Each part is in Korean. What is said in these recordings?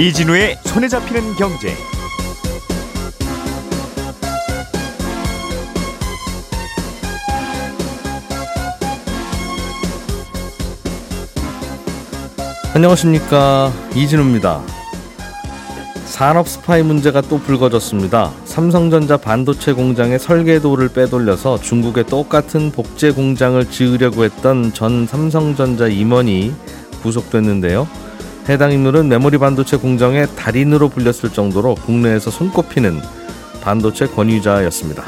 이진우의 손에 잡히는 경제. 안녕하십니까 이진우입니다. 산업 스파이 문제가 또 불거졌습니다. 삼성전자 반도체 공장의 설계도를 빼돌려서 중국의 똑같은 복제 공장을 지으려고 했던 전 삼성전자 임원이 구속됐는데요. 해당 인물은 메모리 반도체 공장의 달인으로 불렸을 정도로 국내에서 손꼽히는 반도체 권위자였습니다.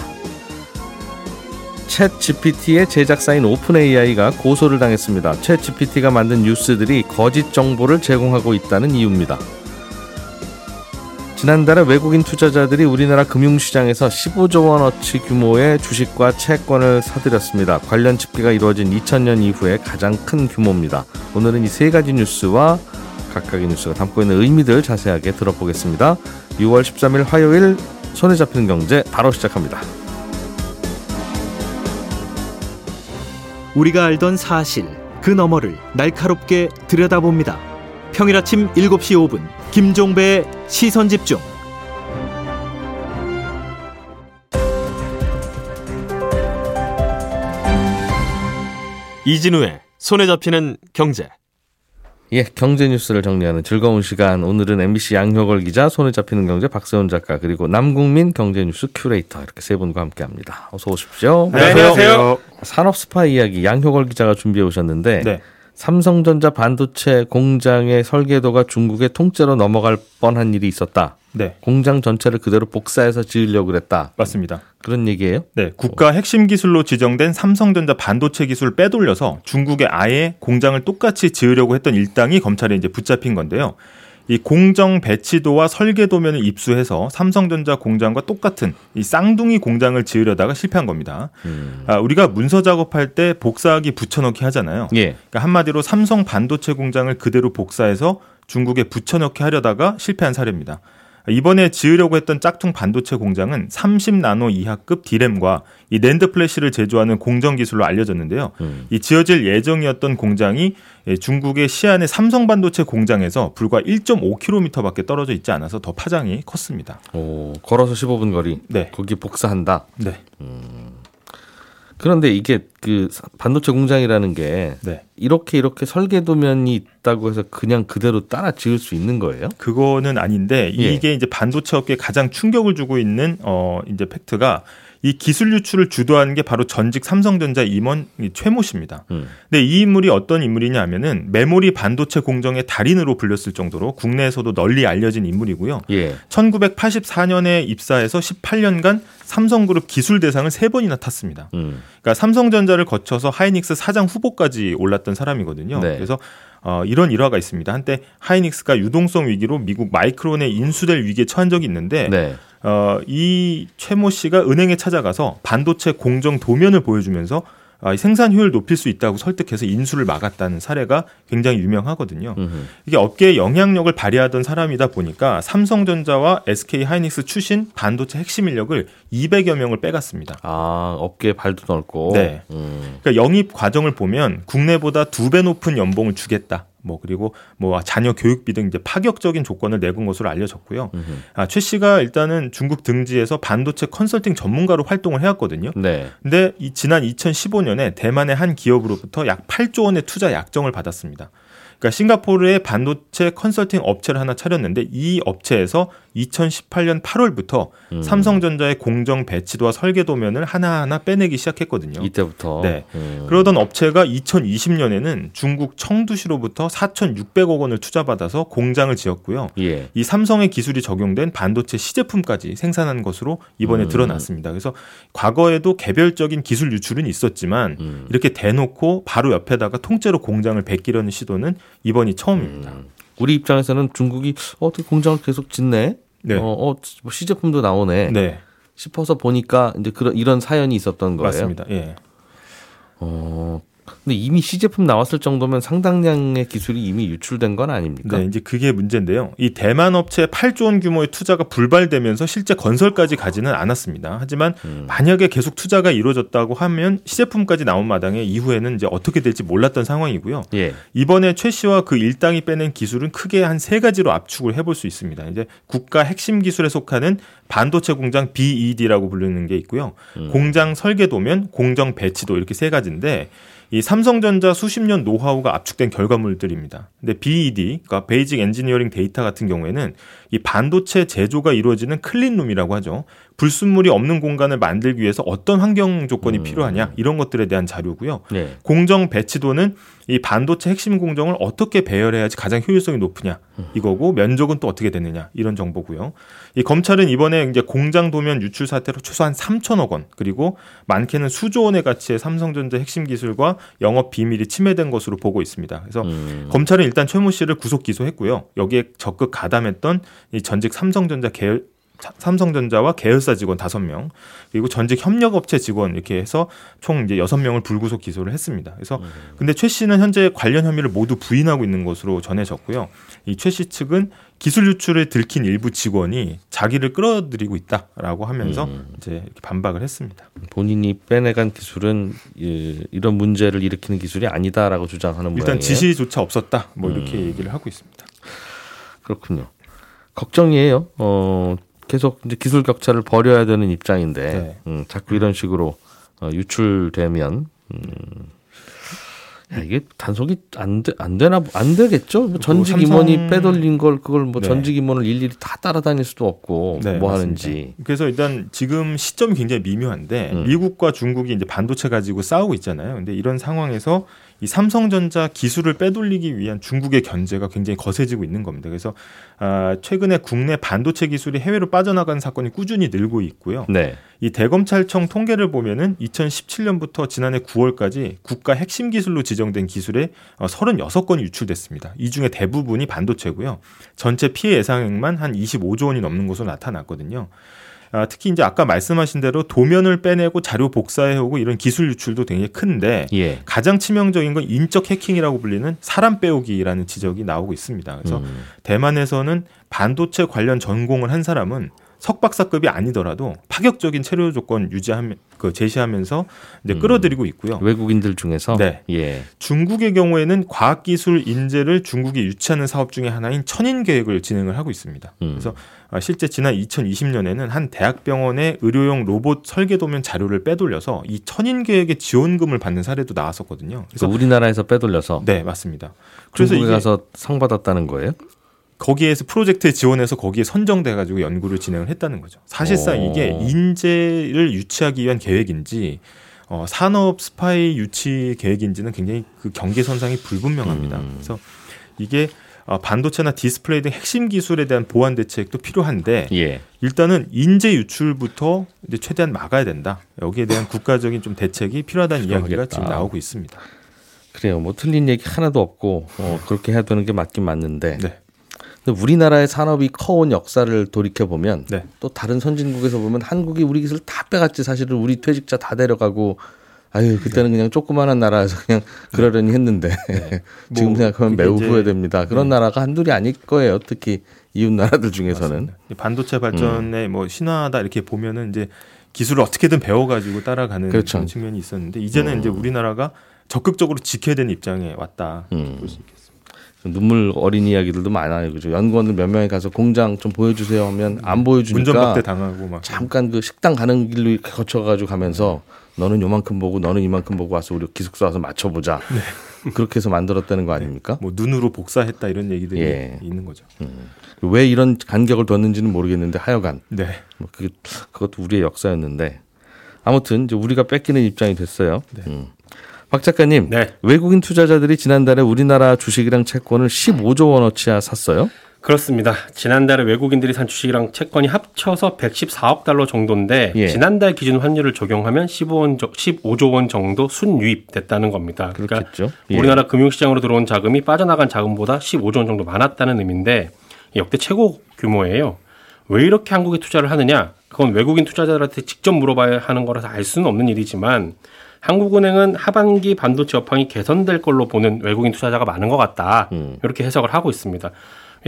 챗 GPT의 제작사인 오픈 AI가 고소를 당했습니다. 챗 GPT가 만든 뉴스들이 거짓 정보를 제공하고 있다는 이유입니다. 지난달에 외국인 투자자들이 우리나라 금융시장에서 15조 원어치 규모의 주식과 채권을 사들였습니다. 관련 집계가 이루어진 2000년 이후에 가장 큰 규모입니다. 오늘은 이 세 가지 뉴스와 각각의 뉴스가 담고 있는 의미들 자세하게 들어보겠습니다. 6월 13일 화요일 손에 잡히는 경제 바로 시작합니다. 우리가 알던 사실 그 너머를 날카롭게 들여다봅니다. 평일 아침 7시 5분 김종배의 시선 집중. 이진우의 손에 잡히는 경제. 예, 경제 뉴스를 정리하는 즐거운 시간. 오늘은 MBC 양효걸 기자, 손에 잡히는 경제 박세훈 작가, 그리고 남국민 경제 뉴스 큐레이터 이렇게 세 분과 함께합니다. 어서 오십시오. 네, 안녕하세요. 산업 스파 이야기 양효걸 기자가 준비해 오셨는데 네. 삼성전자 반도체 공장의 설계도가 중국의 통째로 넘어갈 뻔한 일이 있었다. 네, 공장 전체를 그대로 복사해서 지으려고 그랬다. 맞습니다. 그런 얘기예요? 네, 국가 핵심 기술로 지정된 삼성전자 반도체 기술을 빼돌려서 중국에 아예 공장을 똑같이 지으려고 했던 일당이 검찰에 이제 붙잡힌 건데요. 이 공정 배치도와 설계도면을 입수해서 삼성전자 공장과 똑같은 이 쌍둥이 공장을 지으려다가 실패한 겁니다. 아, 우리가 문서 작업할 때 복사하기 붙여넣기 하잖아요. 예. 그러니까 한마디로 삼성 반도체 공장을 그대로 복사해서 중국에 붙여넣기 하려다가 실패한 사례입니다. 이번에 지으려고 했던 짝퉁 반도체 공장은 30나노 이하급 D램과 이 낸드 플래시를 제조하는 공정 기술로 알려졌는데요. 이 지어질 예정이었던 공장이 예, 중국의 시안의 삼성 반도체 공장에서 불과 1.5km밖에 떨어져 있지 않아서 더 파장이 컸습니다. 오, 걸어서 15분 거리. 네. 거기 복사한다. 네. 그런데 이게 그 반도체 공장이라는 게 네. 이렇게 이렇게 설계도면이 있다고 해서 그냥 그대로 따라 지을 수 있는 거예요? 그거는 아닌데 예. 이게 이제 반도체 업계에 가장 충격을 주고 있는 어 이제 팩트가 이 기술 유출을 주도하는 게 바로 전직 삼성전자 임원 이 최모 씨입니다. 음. 근데 이 인물이 어떤 인물이냐면은 메모리 반도체 공정의 달인으로 불렸을 정도로 국내에서도 널리 알려진 인물이고요. 예. 1984년에 입사해서 18년간 삼성그룹 기술 대상을 세 번이나 탔습니다. 음. 그러니까 삼성전자를 거쳐서 하이닉스 사장 후보까지 올랐던 사람이거든요. 네. 그래서 어, 이런 일화가 있습니다. 한때 하이닉스가 유동성 위기로 미국 마이크론에 인수될 위기에 처한 적이 있는데 네. 어, 이 최모 씨가 은행에 찾아가서 반도체 공정 도면을 보여주면서 아, 이 생산 효율 높일 수 있다고 설득해서 인수를 막았다는 사례가 굉장히 유명하거든요. 음흠. 이게 업계에 영향력을 발휘하던 사람이다 보니까 삼성전자와 SK 하이닉스 출신 반도체 핵심 인력을 200여 명을 빼갔습니다. 아, 업계에 발도 넓고. 네. 음. 그러니까 영입 과정을 보면 국내보다 두 배 높은 연봉을 주겠다. 뭐 그리고 뭐 자녀 교육비 등 이제 파격적인 조건을 내건 것으로 알려졌고요. 아, 최 씨가 일단은 중국 등지에서 반도체 컨설팅 전문가로 활동을 해왔거든요. 네. 근데 이 지난 2015년에 대만의 한 기업으로부터 약 8조 원의 투자 약정을 받았습니다. 그러니까 싱가포르에 반도체 컨설팅 업체를 하나 차렸는데 이 업체에서 2018년 8월부터 음. 삼성전자의 공정 배치도와 설계 도면을 하나하나 빼내기 시작했거든요. 이때부터. 네. 음. 그러던 업체가 2020년에는 중국 청두시로부터 4,600억 원을 투자받아서 공장을 지었고요. 예. 이 삼성의 기술이 적용된 반도체 시제품까지 생산한 것으로 이번에 음. 드러났습니다. 그래서 과거에도 개별적인 기술 유출은 있었지만 음. 이렇게 대놓고 바로 옆에다가 통째로 공장을 베끼려는 시도는 이번이 처음입니다. 음. 우리 입장에서는 중국이 어, 어떻게 공장을 계속 짓네? 네. 어, 어, 뭐 시제품도 나오네. 네, 싶어서 보니까 이제 그런 이런 사연이 있었던 거예요. 맞습니다. 예. 어, 근데 이미 시제품 나왔을 정도면 상당량의 기술이 이미 유출된 건 아닙니까? 네, 이제 그게 문제인데요. 이 대만 업체 8조 원 규모의 투자가 불발되면서 실제 건설까지 가지는 않았습니다. 하지만 음. 만약에 계속 투자가 이루어졌다고 하면 시제품까지 나온 마당에 이후에는 이제 어떻게 될지 몰랐던 상황이고요. 예. 이번에 최 씨와 그 일당이 빼낸 기술은 크게 한 세 가지로 압축을 해볼 수 있습니다. 이제 국가 핵심 기술에 속하는 반도체 공장 BED라고 부르는 게 있고요. 음. 공장 설계도면 공정 배치도 이렇게 세 가지인데 이 삼성전자 수십 년 노하우가 압축된 결과물들입니다. 근데 BED, 그러니까 베이직 엔지니어링 데이터 같은 경우에는 이 반도체 제조가 이루어지는 클린룸이라고 하죠. 불순물이 없는 공간을 만들기 위해서 어떤 환경 조건이 음. 필요하냐 이런 것들에 대한 자료고요. 네. 공정 배치도는 이 반도체 핵심 공정을 어떻게 배열해야지 가장 효율성이 높으냐 이거고 면적은 또 어떻게 되느냐 이런 정보고요. 이 검찰은 이번에 이제 공장 도면 유출 사태로 최소한 3천억 원 그리고 많게는 수조 원의 가치의 삼성전자 핵심 기술과 영업 비밀이 침해된 것으로 보고 있습니다. 그래서 음. 검찰은 일단 최모 씨를 구속 기소했고요. 여기에 적극 가담했던 이 전직 삼성전자 계열 삼성전자와 계열사 직원 5명 그리고 전직 협력업체 직원 이렇게 해서 총 이제 6명을 불구속 기소를 했습니다. 그래서 근데 최 씨는 현재 관련 혐의를 모두 부인하고 있는 것으로 전해졌고요. 이 최 씨 측은 기술 유출을 들킨 일부 직원이 자기를 끌어들이고 있다라고 하면서 음. 이제 반박을 했습니다. 본인이 빼내간 기술은 예, 이런 문제를 일으키는 기술이 아니다라고 주장하는 일단 모양이에요. 지시조차 없었다. 뭐 이렇게 음. 얘기를 하고 있습니다. 그렇군요. 걱정이에요. 어, 계속 이제 기술 격차를 벌여야 되는 입장인데 네. 음, 자꾸 이런 식으로 어, 유출되면 음, 야, 이게 단속이 안, 되, 안 되나 안 되겠죠. 뭐 전직 삼성- 임원이 빼돌린 걸 그걸 뭐 네. 전직 임원을 일일이 다 따라다닐 수도 없고 네, 뭐 맞습니다. 하는지. 그래서 일단 지금 시점이 굉장히 미묘한데 음. 미국과 중국이 이제 반도체 가지고 싸우고 있잖아요. 근데 이런 상황에서 이 삼성전자 기술을 빼돌리기 위한 중국의 견제가 굉장히 거세지고 있는 겁니다. 그래서 아, 최근에 국내 반도체 기술이 해외로 빠져나가는 사건이 꾸준히 늘고 있고요. 네. 이 대검찰청 통계를 보면은 2017년부터 지난해 9월까지 국가 핵심 기술로 지정된 기술에 36건이 유출됐습니다. 이 중에 대부분이 반도체고요. 전체 피해 예상액만 한 25조 원이 넘는 것으로 나타났거든요. 아, 특히 이제 아까 말씀하신 대로 도면을 빼내고 자료 복사해 오고 이런 기술 유출도 굉장히 큰데 예. 가장 치명적인 건 인적 해킹이라고 불리는 사람 빼오기라는 지적이 나오고 있습니다. 그래서 음. 대만에서는 반도체 관련 전공을 한 사람은 석박사급이 아니더라도 파격적인 체류 조건 유지하면 그 제시하면서 이제 음. 끌어들이고 있고요. 외국인들 중에서 네. 예. 중국의 경우에는 과학기술 인재를 중국이 유치하는 사업 중에 하나인 천인 계획을 진행을 하고 있습니다. 음. 그래서 아, 실제 지난 2020년에는 한 대학병원의 의료용 로봇 설계도면 자료를 빼돌려서 이 천인 계획의 지원금을 받는 사례도 나왔었거든요. 그래서 우리나라에서 빼돌려서 네 맞습니다. 그래서 중국에 가서 상 받았다는 거예요? 거기에서 프로젝트에 지원해서 거기에 선정돼 가지고 연구를 진행을 했다는 거죠. 사실상 오. 이게 인재를 유치하기 위한 계획인지 어, 산업 스파이 유치 계획인지는 굉장히 그 경계선상이 불분명합니다. 음. 그래서 이게 어, 반도체나 디스플레이 등 핵심 기술에 대한 보완 대책도 필요한데 예. 일단은 인재 유출부터 이제 최대한 막아야 된다. 여기에 대한 국가적인 좀 대책이 필요하다는 이야기가 필요하겠다. 지금 나오고 있습니다. 그래요. 뭐 틀린 얘기 하나도 없고 어, 그렇게 해야 되는 게 맞긴 맞는데. 네. 우리나라의 산업이 커온 역사를 돌이켜 보면 네. 또 다른 선진국에서 보면 한국이 우리 기술 다 빼갔지. 사실은 우리 퇴직자 다 데려가고 아유 그때는 그냥 조그마한 나라에서 그냥 그러려니 했는데 지금 뭐 생각하면 매우 이제- 후회됩니다. 그런 나라가 한둘이 아닐 거예요. 특히 이웃 나라들 중에서는. 맞습니다. 이 반도체 발전의 뭐 신화다 이렇게 보면은 이제 기술을 어떻게든 배워가지고 따라가는 그렇죠. 측면이 있었는데 이제는 이제 우리나라가 적극적으로 지켜야 되는 입장에 왔다 음. 볼수 있겠습니다. 눈물 어린 이야기들도 많아요. 그죠? 연구원들 몇 명이 가서 공장 좀 보여주세요 하면 안 보여주니까 운전박대 당하고 막 잠깐 그 식당 가는 길로 거쳐가지고 가면서 너는 요만큼 보고 너는 이만큼 보고 와서 우리 기숙사 와서 맞춰보자. 그렇게 해서 만들었다는 거 아닙니까? 뭐 눈으로 복사했다 이런 얘기들이 예. 있는 거죠. 왜 이런 간격을 뒀는지는 모르겠는데 하여간 네. 뭐 그게 그것도 우리의 역사였는데 아무튼 이제 우리가 뺏기는 입장이 됐어요. 음. 박 작가님, 네. 외국인 투자자들이 지난달에 우리나라 주식이랑 채권을 15조 원어치야 샀어요. 그렇습니다. 지난달에 외국인들이 산 주식이랑 채권이 합쳐서 114억 달러 정도인데 예. 지난달 기준 환율을 적용하면 15원, 15조 원 정도 순유입됐다는 겁니다. 그러니까. 예. 우리나라 금융시장으로 들어온 자금이 빠져나간 자금보다 15조 원 정도 많았다는 의미인데 역대 최고 규모예요. 왜 이렇게 한국에 투자를 하느냐? 그건 외국인 투자자들한테 직접 물어봐야 하는 거라서 알 수는 없는 일이지만 한국은행은 하반기 반도체 업황이 개선될 걸로 보는 외국인 투자자가 많은 것 같다. 음. 이렇게 해석을 하고 있습니다.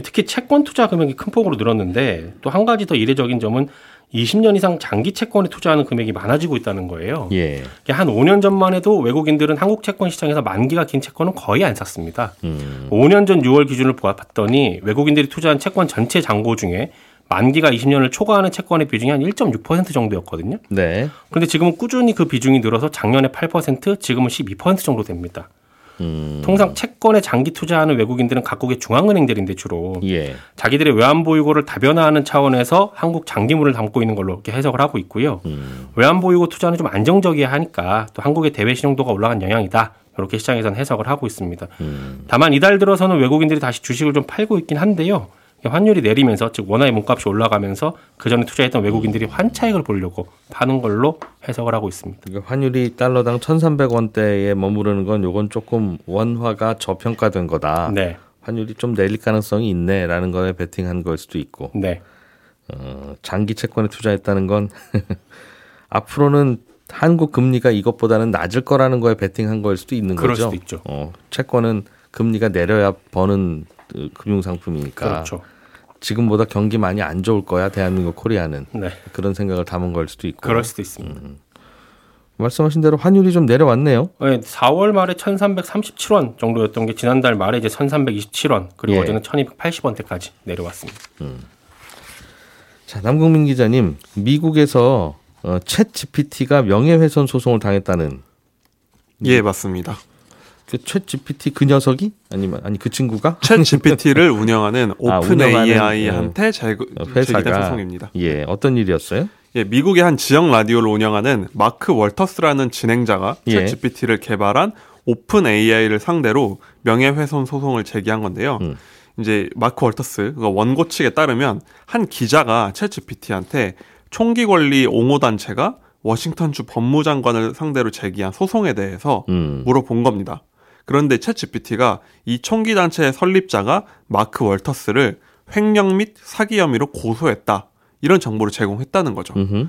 특히 채권 투자 금액이 큰 폭으로 늘었는데 또 한 가지 더 이례적인 점은 20년 이상 장기 채권에 투자하는 금액이 많아지고 있다는 거예요. 예. 한 5년 전만 해도 외국인들은 한국 채권 시장에서 만기가 긴 채권은 거의 안 샀습니다. 음. 5년 전 6월 기준을 봤더니 외국인들이 투자한 채권 전체 잔고 중에 만기가 20년을 초과하는 채권의 비중이 한 1.6% 정도였거든요. 네. 그런데 지금은 꾸준히 그 비중이 늘어서 작년에 8%, 지금은 12% 정도 됩니다. 음. 통상 채권에 장기 투자하는 외국인들은 각국의 중앙은행들인데 주로 예. 자기들의 외환 보유고를 다변화하는 차원에서 한국 장기물을 담고 있는 걸로 이렇게 해석을 하고 있고요. 음. 외환 보유고 투자는 좀 안정적이어야 하니까 또 한국의 대외 신용도가 올라간 영향이다. 이렇게 시장에서는 해석을 하고 있습니다. 음. 다만 이달 들어서는 외국인들이 다시 주식을 좀 팔고 있긴 한데요. 환율이 내리면서 즉 원화의 몸값이 올라가면서 그 전에 투자했던 외국인들이 환차익을 보려고 파는 걸로 해석을 하고 있습니다. 그러니까 환율이 달러당 1,300원대에 머무르는 건 요건 조금 원화가 저평가된 거다. 네, 환율이 좀 내릴 가능성이 있네라는 거에 베팅한 걸 수도 있고 네, 어, 장기 채권에 투자했다는 건 앞으로는 한국 금리가 이것보다는 낮을 거라는 거에 베팅한 거일 수도 있는 그럴 거죠. 수도 있죠. 어, 채권은 금리가 내려야 버는 그 금융 상품이니까 그렇죠. 지금보다 경기 많이 안 좋을 거야 대한민국 코리아는 네, 그런 생각을 담은 걸 수도 있고 그럴 수도 있습니다. 말씀하신 대로 환율이 좀 내려왔네요. 네, 4월 말에 1,337원 정도였던 게 지난달 말에 이제 1,327원 그리고 예. 어제는 1,280원대까지 내려왔습니다. 자 남국민 기자님 미국에서 어, 챗 GPT가 명예훼손 소송을 당했다는 예, 맞습니다. 그챗 GPT 그 녀석이 아니면 아니 그 친구가 챗 GPT를 운영하는 아, 오픈 운영하는, AI한테 제기된 회사가 소송입니다. 예 어떤 일이었어요? 예, 미국의 한 지역 라디오를 운영하는 마크 월터스라는 진행자가 예. 챗 GPT를 개발한 오픈 AI를 상대로 명예훼손 소송을 제기한 건데요. 음. 이제 마크 월터스 그 원고 측에 따르면 한 기자가 챗 GPT한테 총기 권리 옹호 단체가 워싱턴주 법무장관을 상대로 제기한 소송에 대해서 음. 물어본 겁니다. 그런데 챗 GPT가 이 총기 단체의 설립자가 마크 월터스를 횡령 및 사기 혐의로 고소했다. 이런 정보를 제공했다는 거죠. 음흠.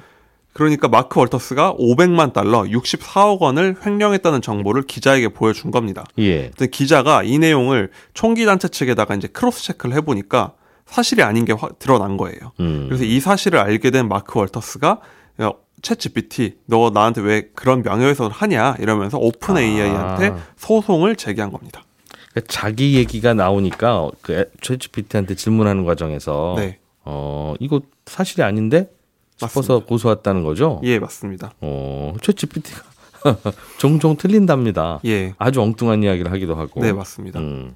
그러니까 마크 월터스가 500만 달러, 64억 원을 횡령했다는 정보를 기자에게 보여준 겁니다. 예. 기자가 이 내용을 총기 단체 측에다가 이제 크로스 체크를 해보니까 사실이 아닌 게 화- 드러난 거예요. 음. 그래서 이 사실을 알게 된 마크 월터스가 야, 챗 GPT, 너 나한테 왜 그런 명예훼손을 하냐 이러면서 오픈 AI한테 아. 소송을 제기한 겁니다. 그러니까 자기 얘기가 나오니까 그챗 GPT한테 질문하는 과정에서 네, 어 이거 사실이 아닌데 싶어서 고소했다는 거죠. 예 맞습니다. 어, 챗 GPT가 종종 틀린답니다. 예, 아주 엉뚱한 이야기를 하기도 하고. 네 맞습니다. 음.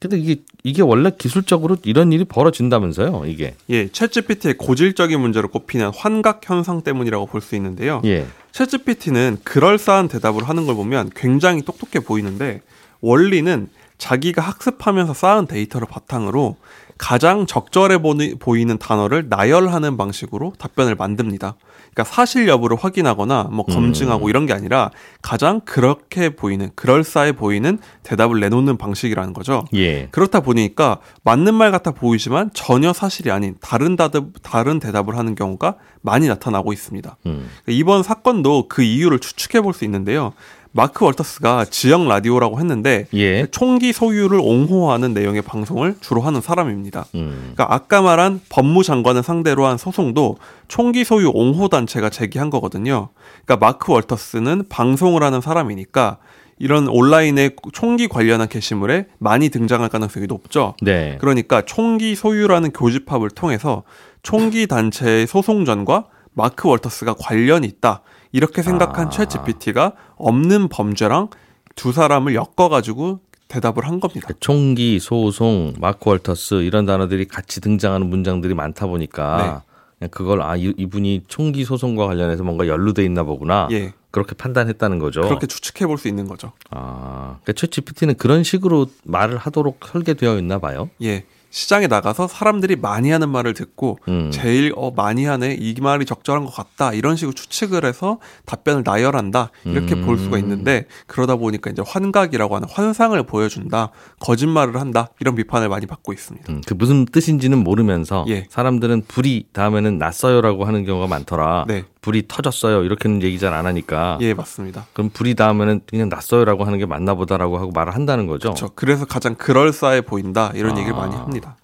근데 이게 이게 원래 기술적으로 이런 일이 벌어진다면서요, 이게. 예, 챗 GPT의 고질적인 문제로 꼽히는 환각 현상 때문이라고 볼 수 있는데요. 예. 챗 GPT는 그럴싸한 대답을 하는 걸 보면 굉장히 똑똑해 보이는데 원리는 자기가 학습하면서 쌓은 데이터를 바탕으로 가장 적절해 보이는 단어를 나열하는 방식으로 답변을 만듭니다. 그러니까 사실 여부를 확인하거나 뭐 검증하고 이런 게 아니라 가장 그렇게 보이는 그럴싸해 보이는 대답을 내놓는 방식이라는 거죠. 예. 그렇다 보니까 맞는 말 같아 보이지만 전혀 사실이 아닌 다른 다드, 다른 대답을 하는 경우가 많이 나타나고 있습니다. 음. 이번 사건도 그 이유를 추측해 볼 수 있는데요. 마크 월터스가 지역 라디오라고 했는데 예. 총기 소유를 옹호하는 내용의 방송을 주로 하는 사람입니다. 음. 그러니까 아까 말한 법무장관을 상대로 한 소송도 총기 소유 옹호 단체가 제기한 거거든요. 그러니까 마크 월터스는 방송을 하는 사람이니까 이런 온라인의 총기 관련한 게시물에 많이 등장할 가능성이 높죠. 네. 그러니까 총기 소유라는 교집합을 통해서 총기 단체의 소송전과 마크 월터스가 관련이 있다. 이렇게 생각한 아. 챗 GPT가 없는 범죄랑 두 사람을 엮어가지고 대답을 한 겁니다. 총기, 소송, 마크 월터스 이런 단어들이 같이 등장하는 문장들이 많다 보니까 그냥 그걸 아 이- 이분이 총기 소송과 관련해서 뭔가 연루돼 있나 보구나. 예. 그렇게 판단했다는 거죠. 그렇게 추측해 볼 수 있는 거죠. 아, 그러니까 챗 GPT는 그런 식으로 말을 하도록 설계되어 있나 봐요. 예. 시장에 나가서 사람들이 많이 하는 말을 듣고 음. 제일 어 많이 하네 이 말이 적절한 것 같다 이런 식으로 추측을 해서 답변을 나열한다 이렇게 음. 볼 수가 있는데 그러다 보니까 이제 환각이라고 하는 환상을 보여준다 거짓말을 한다 이런 비판을 많이 받고 있습니다. 음, 그 무슨 뜻인지는 모르면서 예. 사람들은 불이 다음에는 났어요라고 하는 경우가 많더라. 네. 불이 터졌어요. 이렇게는 얘기 잘 안 하니까. 예, 맞습니다. 그럼 불이 닿으면은 그냥 났어요라고 하는 게 맞나 보다라고 하고 말을 한다는 거죠. 그렇죠. 그래서 가장 그럴싸해 보인다 이런 아. 얘기를 많이 합니다.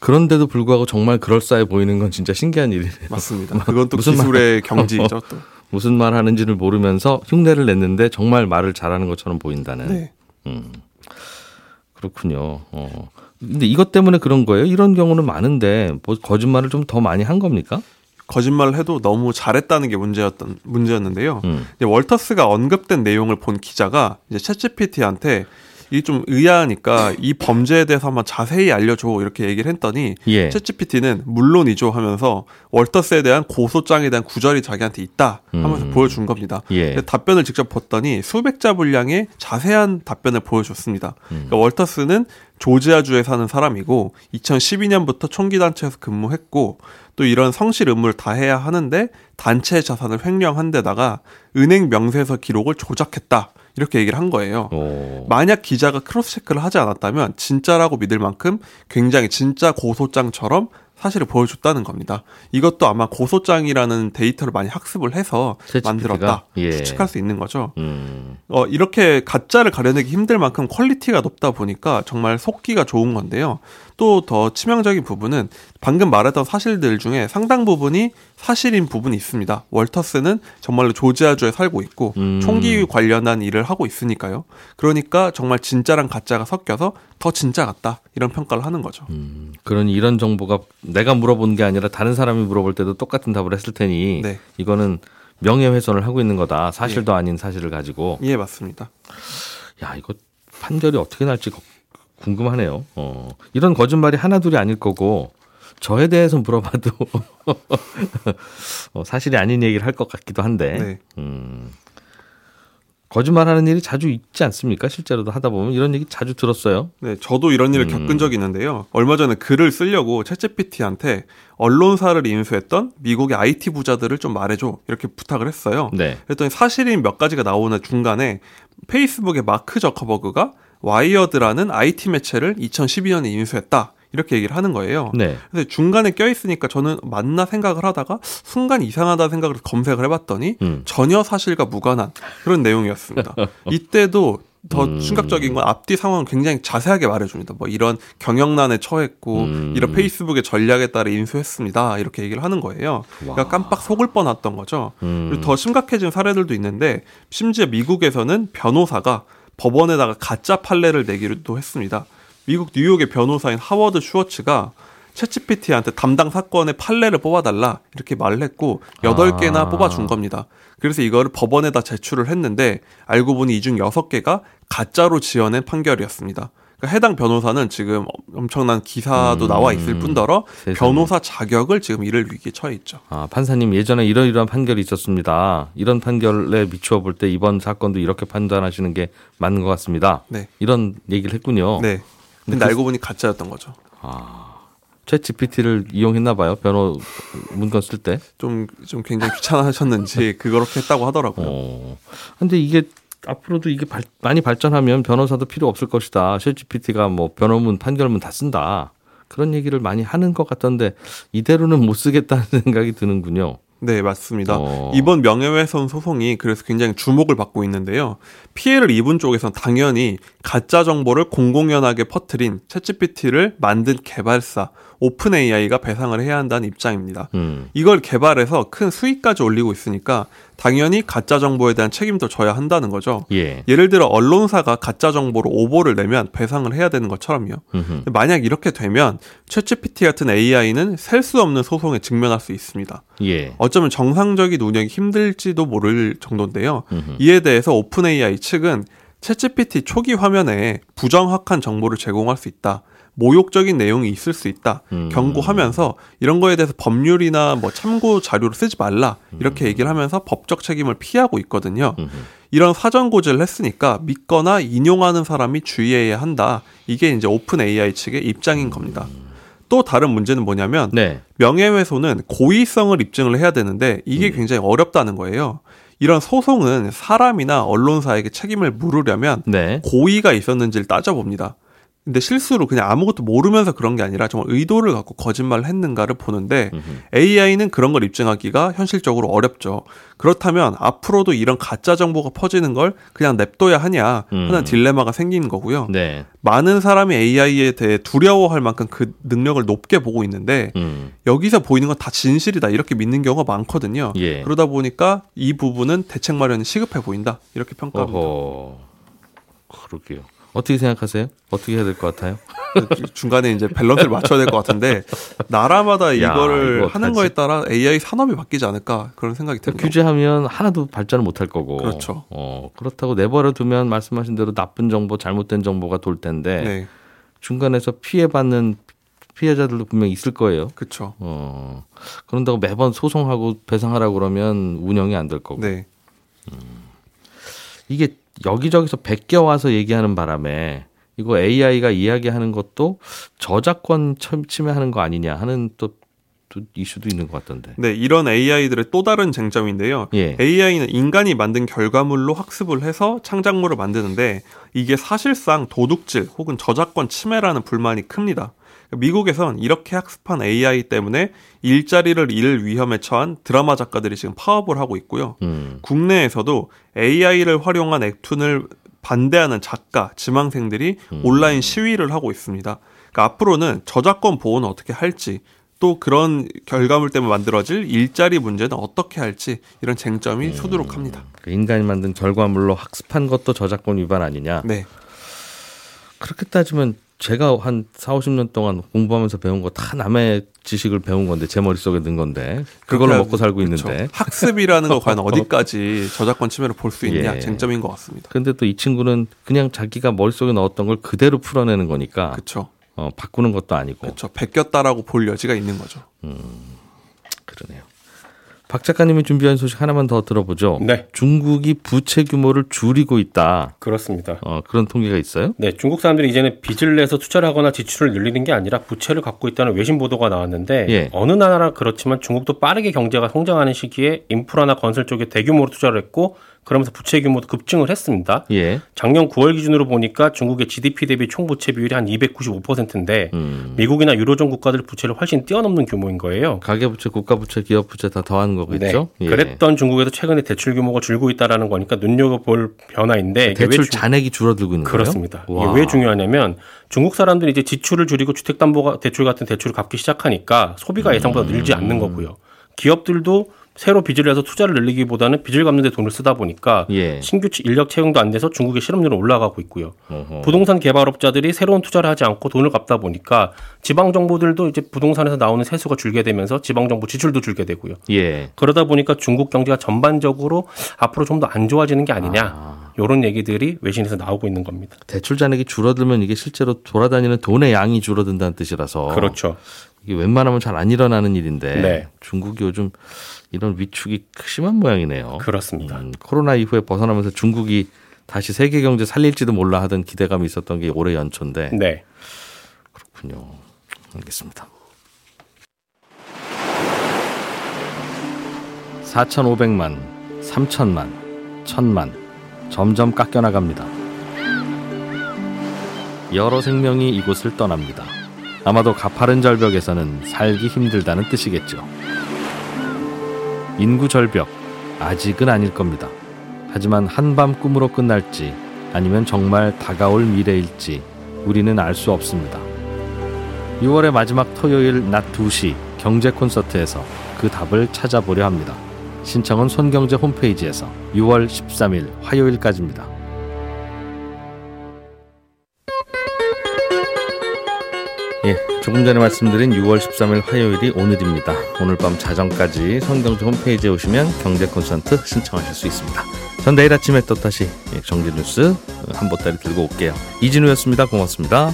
그런데도 불구하고 정말 그럴싸해 보이는 건 진짜 신기한 일이네요. 맞습니다. 그건 또 무슨 기술의 경지죠. 또. 무슨 말 하는지를 모르면서 흉내를 냈는데 정말 말을 잘하는 것처럼 보인다는. 네. 음. 그렇군요. 어. 근데 이것 때문에 그런 거예요? 이런 경우는 많은데 뭐 거짓말을 좀 더 많이 한 겁니까? 거짓말을 해도 너무 잘했다는 게 문제였던 문제였는데요. 음. 이제 월터스가 언급된 내용을 본 기자가 이제 챗GPT한테 이게 좀 의아하니까 이 범죄에 대해서 한번 자세히 알려줘 이렇게 얘기를 했더니 예. 챗GPT는 물론이죠 하면서 월터스에 대한 고소장에 대한 구절이 자기한테 있다 하면서 음. 보여준 겁니다. 예. 답변을 직접 봤더니 수백 자 분량의 자세한 답변을 보여줬습니다. 음. 그러니까 월터스는 조지아주에 사는 사람이고 2012년부터 총기 단체에서 근무했고 또 이런 성실 의무를 다 해야 하는데 단체 자산을 횡령한 데다가 은행 명세서 기록을 조작했다 이렇게 얘기를 한 거예요. 오. 만약 기자가 크로스 체크를 하지 않았다면 진짜라고 믿을 만큼 굉장히 진짜 고소장처럼 사실을 보여줬다는 겁니다. 이것도 아마 고소장이라는 데이터를 많이 학습을 해서? 만들었다 예. 추측할 수 있는 거죠. 음. 어, 이렇게 가짜를 가려내기 힘들 만큼 퀄리티가 높다 보니까 정말 속기가 좋은 건데요. 또 더 치명적인 부분은 방금 말했던 사실들 중에 상당 부분이 사실인 부분이 있습니다. 월터스는 정말로 조지아주에 살고 있고 음. 총기 관련한 일을 하고 있으니까요. 그러니까 정말 진짜랑 가짜가 섞여서 더 진짜 같다 이런 평가를 하는 거죠. 음. 그러니 이런 정보가 내가 물어본 게 아니라 다른 사람이 물어볼 때도 똑같은 답을 했을 테니 네. 이거는 명예훼손을 하고 있는 거다. 사실도 아닌 사실을 가지고. 예, 맞습니다. 야, 이거 판결이 어떻게 날지 거- 궁금하네요. 어. 이런 거짓말이 하나둘이 아닐 거고 저에 대해서 물어봐도 어, 사실이 아닌 얘기를 할 것 같기도 한데. 네. 음. 거짓말하는 일이 자주 있지 않습니까? 실제로도 하다 보면 이런 얘기 자주 들었어요. 네, 저도 이런 일을 음. 겪은 적이 있는데요. 얼마 전에 글을 쓰려고 챗GPT한테 언론사를 인수했던 미국의 IT 부자들을 좀 말해줘 이렇게 부탁을 했어요. 네. 그랬더니 사실인 몇 가지가 나오는 중간에 페이스북의 마크 저커버그가 와이어드라는 IT 매체를 2012년에 인수했다 이렇게 얘기를 하는 거예요. 네. 근데 중간에 껴 있으니까 저는 맞나 생각을 하다가 순간 이상하다 생각을 검색을 해봤더니 음. 전혀 사실과 무관한 그런 내용이었습니다. 이때도 더 음. 충격적인 건 앞뒤 상황을 굉장히 자세하게 말해줍니다. 뭐 이런 경영난에 처했고 음. 이런 페이스북의 전략에 따라 인수했습니다. 이렇게 얘기를 하는 거예요. 그러니까 깜빡 속을 뻔했던 거죠. 음. 그리고 더 심각해진 사례들도 있는데 심지어 미국에서는 변호사가 법원에다가 가짜 판례를 내기도 했습니다. 미국 뉴욕의 변호사인 하워드 슈워츠가 챗GPT한테 담당 사건의 판례를 뽑아달라 이렇게 말을 했고 여덟 개나 아. 뽑아준 겁니다. 그래서 이거를 법원에다 제출을 했는데 알고 보니 이중 여섯 개가 가짜로 지어낸 판결이었습니다. 그러니까 해당 변호사는 지금 엄청난 기사도 음. 나와 있을 뿐더러 세상에. 변호사 자격을 지금 잃을 위기에 처해 있죠. 아, 판사님 예전에 이러이러한 판결이 있었습니다. 이런 판결에 비추어 볼 때 이번 사건도 이렇게 판단하시는 게 맞는 것 같습니다. 네. 이런 얘기를 했군요. 네. 근데 그- 알고 보니 가짜였던 거죠. 챗 GPT를 이용했나 봐요. 변호 문건 쓸 때. 좀, 좀 굉장히 귀찮아하셨는지 그렇게 했다고 하더라고요. 어. 근데 이게 앞으로도 이게 발- 많이 발전하면 변호사도 필요 없을 것이다. 챗 GPT가 뭐 변호문 판결문 다 쓴다. 그런 얘기를 많이 하는 것 같던데 이대로는 못 쓰겠다는 생각이 드는군요. 네, 맞습니다. 어. 이번 명예훼손 소송이 그래서 굉장히 주목을 받고 있는데요. 피해를 입은 쪽에서는 당연히 가짜 정보를 공공연하게 퍼뜨린 챗GPT를 만든 개발사 OpenAI가 배상을 해야 한다는 입장입니다. 음. 이걸 개발해서 큰 수익까지 올리고 있으니까 당연히 가짜 정보에 대한 책임도 져야 한다는 거죠. 예. 예를 들어 언론사가 가짜 정보로 오보를 내면 배상을 해야 되는 것처럼요. 음흠. 만약 이렇게 되면 챗GPT 같은 AI는 셀 수 없는 소송에 직면할 수 있습니다. 예. 어쩌면 정상적인 운영이 힘들지도 모를 정도인데요. 음흠. 이에 대해서 OpenAI 측은 챗GPT 초기 화면에 부정확한 정보를 제공할 수 있다. 모욕적인 내용이 있을 수 있다. 음. 경고하면서 이런 거에 대해서 법률이나 뭐 참고 자료를 쓰지 말라. 음. 이렇게 얘기를 하면서 법적 책임을 피하고 있거든요. 음흠. 이런 사전 고지를 했으니까 믿거나 인용하는 사람이 주의해야 한다. 이게 이제 오픈 AI 측의 입장인 겁니다. 또 다른 문제는 뭐냐면 네. 명예훼손은 고의성을 입증을 해야 되는데 이게 굉장히 어렵다는 거예요. 이런 소송은 사람이나 언론사에게 책임을 물으려면 네. 고의가 있었는지를 따져봅니다. 근데 실수로 그냥 아무것도 모르면서 그런 게 아니라 정말 의도를 갖고 거짓말을 했는가를 보는데 AI는 그런 걸 입증하기가 현실적으로 어렵죠. 그렇다면 앞으로도 이런 가짜 정보가 퍼지는 걸 그냥 냅둬야 하냐 하는 음. 딜레마가 생기는 거고요. 네. 많은 사람이 AI에 대해 두려워할 만큼 그 능력을 높게 보고 있는데 음. 여기서 보이는 건 다 진실이다 이렇게 믿는 경우가 많거든요. 예. 그러다 보니까 이 부분은 대책 마련이 시급해 보인다 이렇게 평가합니다. 어허. 그러게요. 어떻게 생각하세요? 어떻게 해야 될 것 같아요? 중간에 이제 밸런스를 맞춰야 될 것 같은데 나라마다 야, 이거를 이거 하는? 거에 따라 AI 산업이 바뀌지 않을까 그런 생각이 듭니다. 규제하면 하나도 발전을 못할 거고. 그렇죠. 어, 그렇다고 내버려 두면 말씀하신 대로 나쁜 정보, 잘못된 정보가 돌 텐데 네, 중간에서 피해받는 피해자들도 분명 히 있을 거예요. 그렇죠. 어. 그런다고 매번 소송하고 배상하라고 그러면 운영이 안 될 거고. 네, 이게 여기저기서 베껴 와서 얘기하는 바람에 이거 AI가 이야기하는 것도 저작권 참- 침해하는 거 아니냐 하는 또, 또 이슈도 있는 것 같던데. 네 이런 AI들의 또 다른 쟁점인데요. 예. AI는 인간이 만든 결과물로 학습을 해서 창작물을 만드는데 이게 사실상 도둑질 혹은 저작권 침해라는 불만이 큽니다. 미국에선 이렇게 학습한 AI 때문에 일자리를 잃을 위험에 처한 드라마 작가들이 지금 파업을 하고 있고요. 음. 국내에서도 AI를 활용한 웹툰을 반대하는 작가, 지망생들이 온라인 시위를 하고 있습니다. 그러니까 앞으로는 저작권 보호는 어떻게 할지, 또 그런 결과물 때문에 만들어질 일자리 문제는 어떻게 할지 이런 쟁점이 수두룩합니다. 그 인간이 만든 결과물로 학습한 것도 저작권 위반 아니냐. 네, 그렇게 따지면 제가 한 4, 50년 동안 공부하면서 배운 거 다 남의 지식을 배운 건데 제 머릿속에 든 건데 그걸로 그렇게 먹고 살고 그렇죠. 있는데 학습이라는 거 과연 어디까지 저작권 침해를 볼 수 있냐 예. 쟁점인 것 같습니다. 근데 또 이 친구는 그냥 자기가 머릿속에 넣었던 걸 그대로 풀어내는 거니까 그렇죠, 어, 바꾸는 것도 아니고 그렇죠. 베꼈다라고 볼 여지가 있는 거죠. 그러네요. 박 작가님이 준비한 소식 하나만 더 들어보죠. 네. 중국이 부채 규모를 줄이고 있다. 그렇습니다. 어, 그런 통계가 있어요? 네, 중국 사람들이 이제는 빚을 내서 투자를 하거나 지출을 늘리는 게 아니라 부채를 갖고 있다는 외신 보도가 나왔는데 예. 어느 나라나 그렇지만 중국도 빠르게 경제가 성장하는 시기에 인프라나 건설 쪽에 대규모로 투자를 했고 그러면서 부채 규모도 급증을 했습니다. 예. 작년 9월 기준으로 보니까 중국의 GDP 대비 총 부채 비율이 한 295%인데 음. 미국이나 유로존 국가들 부채를 훨씬 뛰어넘는 규모인 거예요. 가계 부채, 국가 부채, 기업 부채 다 더하는 거겠죠? 네. 예. 그랬던 중국에도 최근에 대출 규모가 줄고 있다라는 거니까 눈여겨볼 변화인데 대출 중- 잔액이 줄어들고 있는 거예요? 그렇습니다. 와. 이게 왜 중요하냐면 중국 사람들이 이제 지출을 줄이고 주택담보 대출 같은 대출을 갚기 시작하니까 소비가 예상보다 늘지 않는 거고요. 기업들도 새로 빚을 내서 투자를 늘리기보다는 빚을 갚는 데 돈을 쓰다 보니까 예. 신규 인력 채용도 안 돼서 중국의 실업률은 올라가고 있고요. 어허. 부동산 개발업자들이 새로운 투자를 하지 않고 돈을 갚다 보니까 지방 정부들도 이제 부동산에서 나오는 세수가 줄게 되면서 지방 정부 지출도 줄게 되고요. 예. 그러다 보니까 중국 경제가 전반적으로 앞으로 좀 더 안 좋아지는 게 아니냐. 이런 얘기들이 외신에서 나오고 있는 겁니다. 대출 잔액이 줄어들면 이게 실제로 돌아다니는 돈의 양이 줄어든다는 뜻이라서 그렇죠. 이게 웬만하면 잘 안 일어나는 일인데 네. 중국이 요즘 이런 위축이 심한 모양이네요. 그렇습니다. 음, 코로나 이후에 벗어나면서 중국이 다시 세계 경제 살릴지도 몰라 하던 기대감이 있었던 게 올해 연초인데 네. 그렇군요. 알겠습니다. 4,500만, 3천만, 천만 점점 깎여 나갑니다. 여러 생명이 이곳을 떠납니다. 아마도 가파른 절벽에서는 살기 힘들다는 뜻이겠죠. 인구 절벽 아직은 아닐 겁니다. 하지만 한밤 꿈으로 끝날지 아니면 정말 다가올 미래일지 우리는 알 수 없습니다. 6월의 마지막 토요일 낮 2시 경제 콘서트에서 그 답을 찾아보려 합니다. 신청은 손경제 홈페이지에서 6월 13일 화요일까지입니다. 예, 조금 전에 말씀드린 6월 13일 화요일이 오늘입니다. 오늘 밤 자정까지 손경제 홈페이지에 오시면 경제 콘서트 신청하실 수 있습니다. 전 내일 아침에 또 다시 정제 뉴스 한 보따리 들고 올게요. 이진우였습니다. 고맙습니다.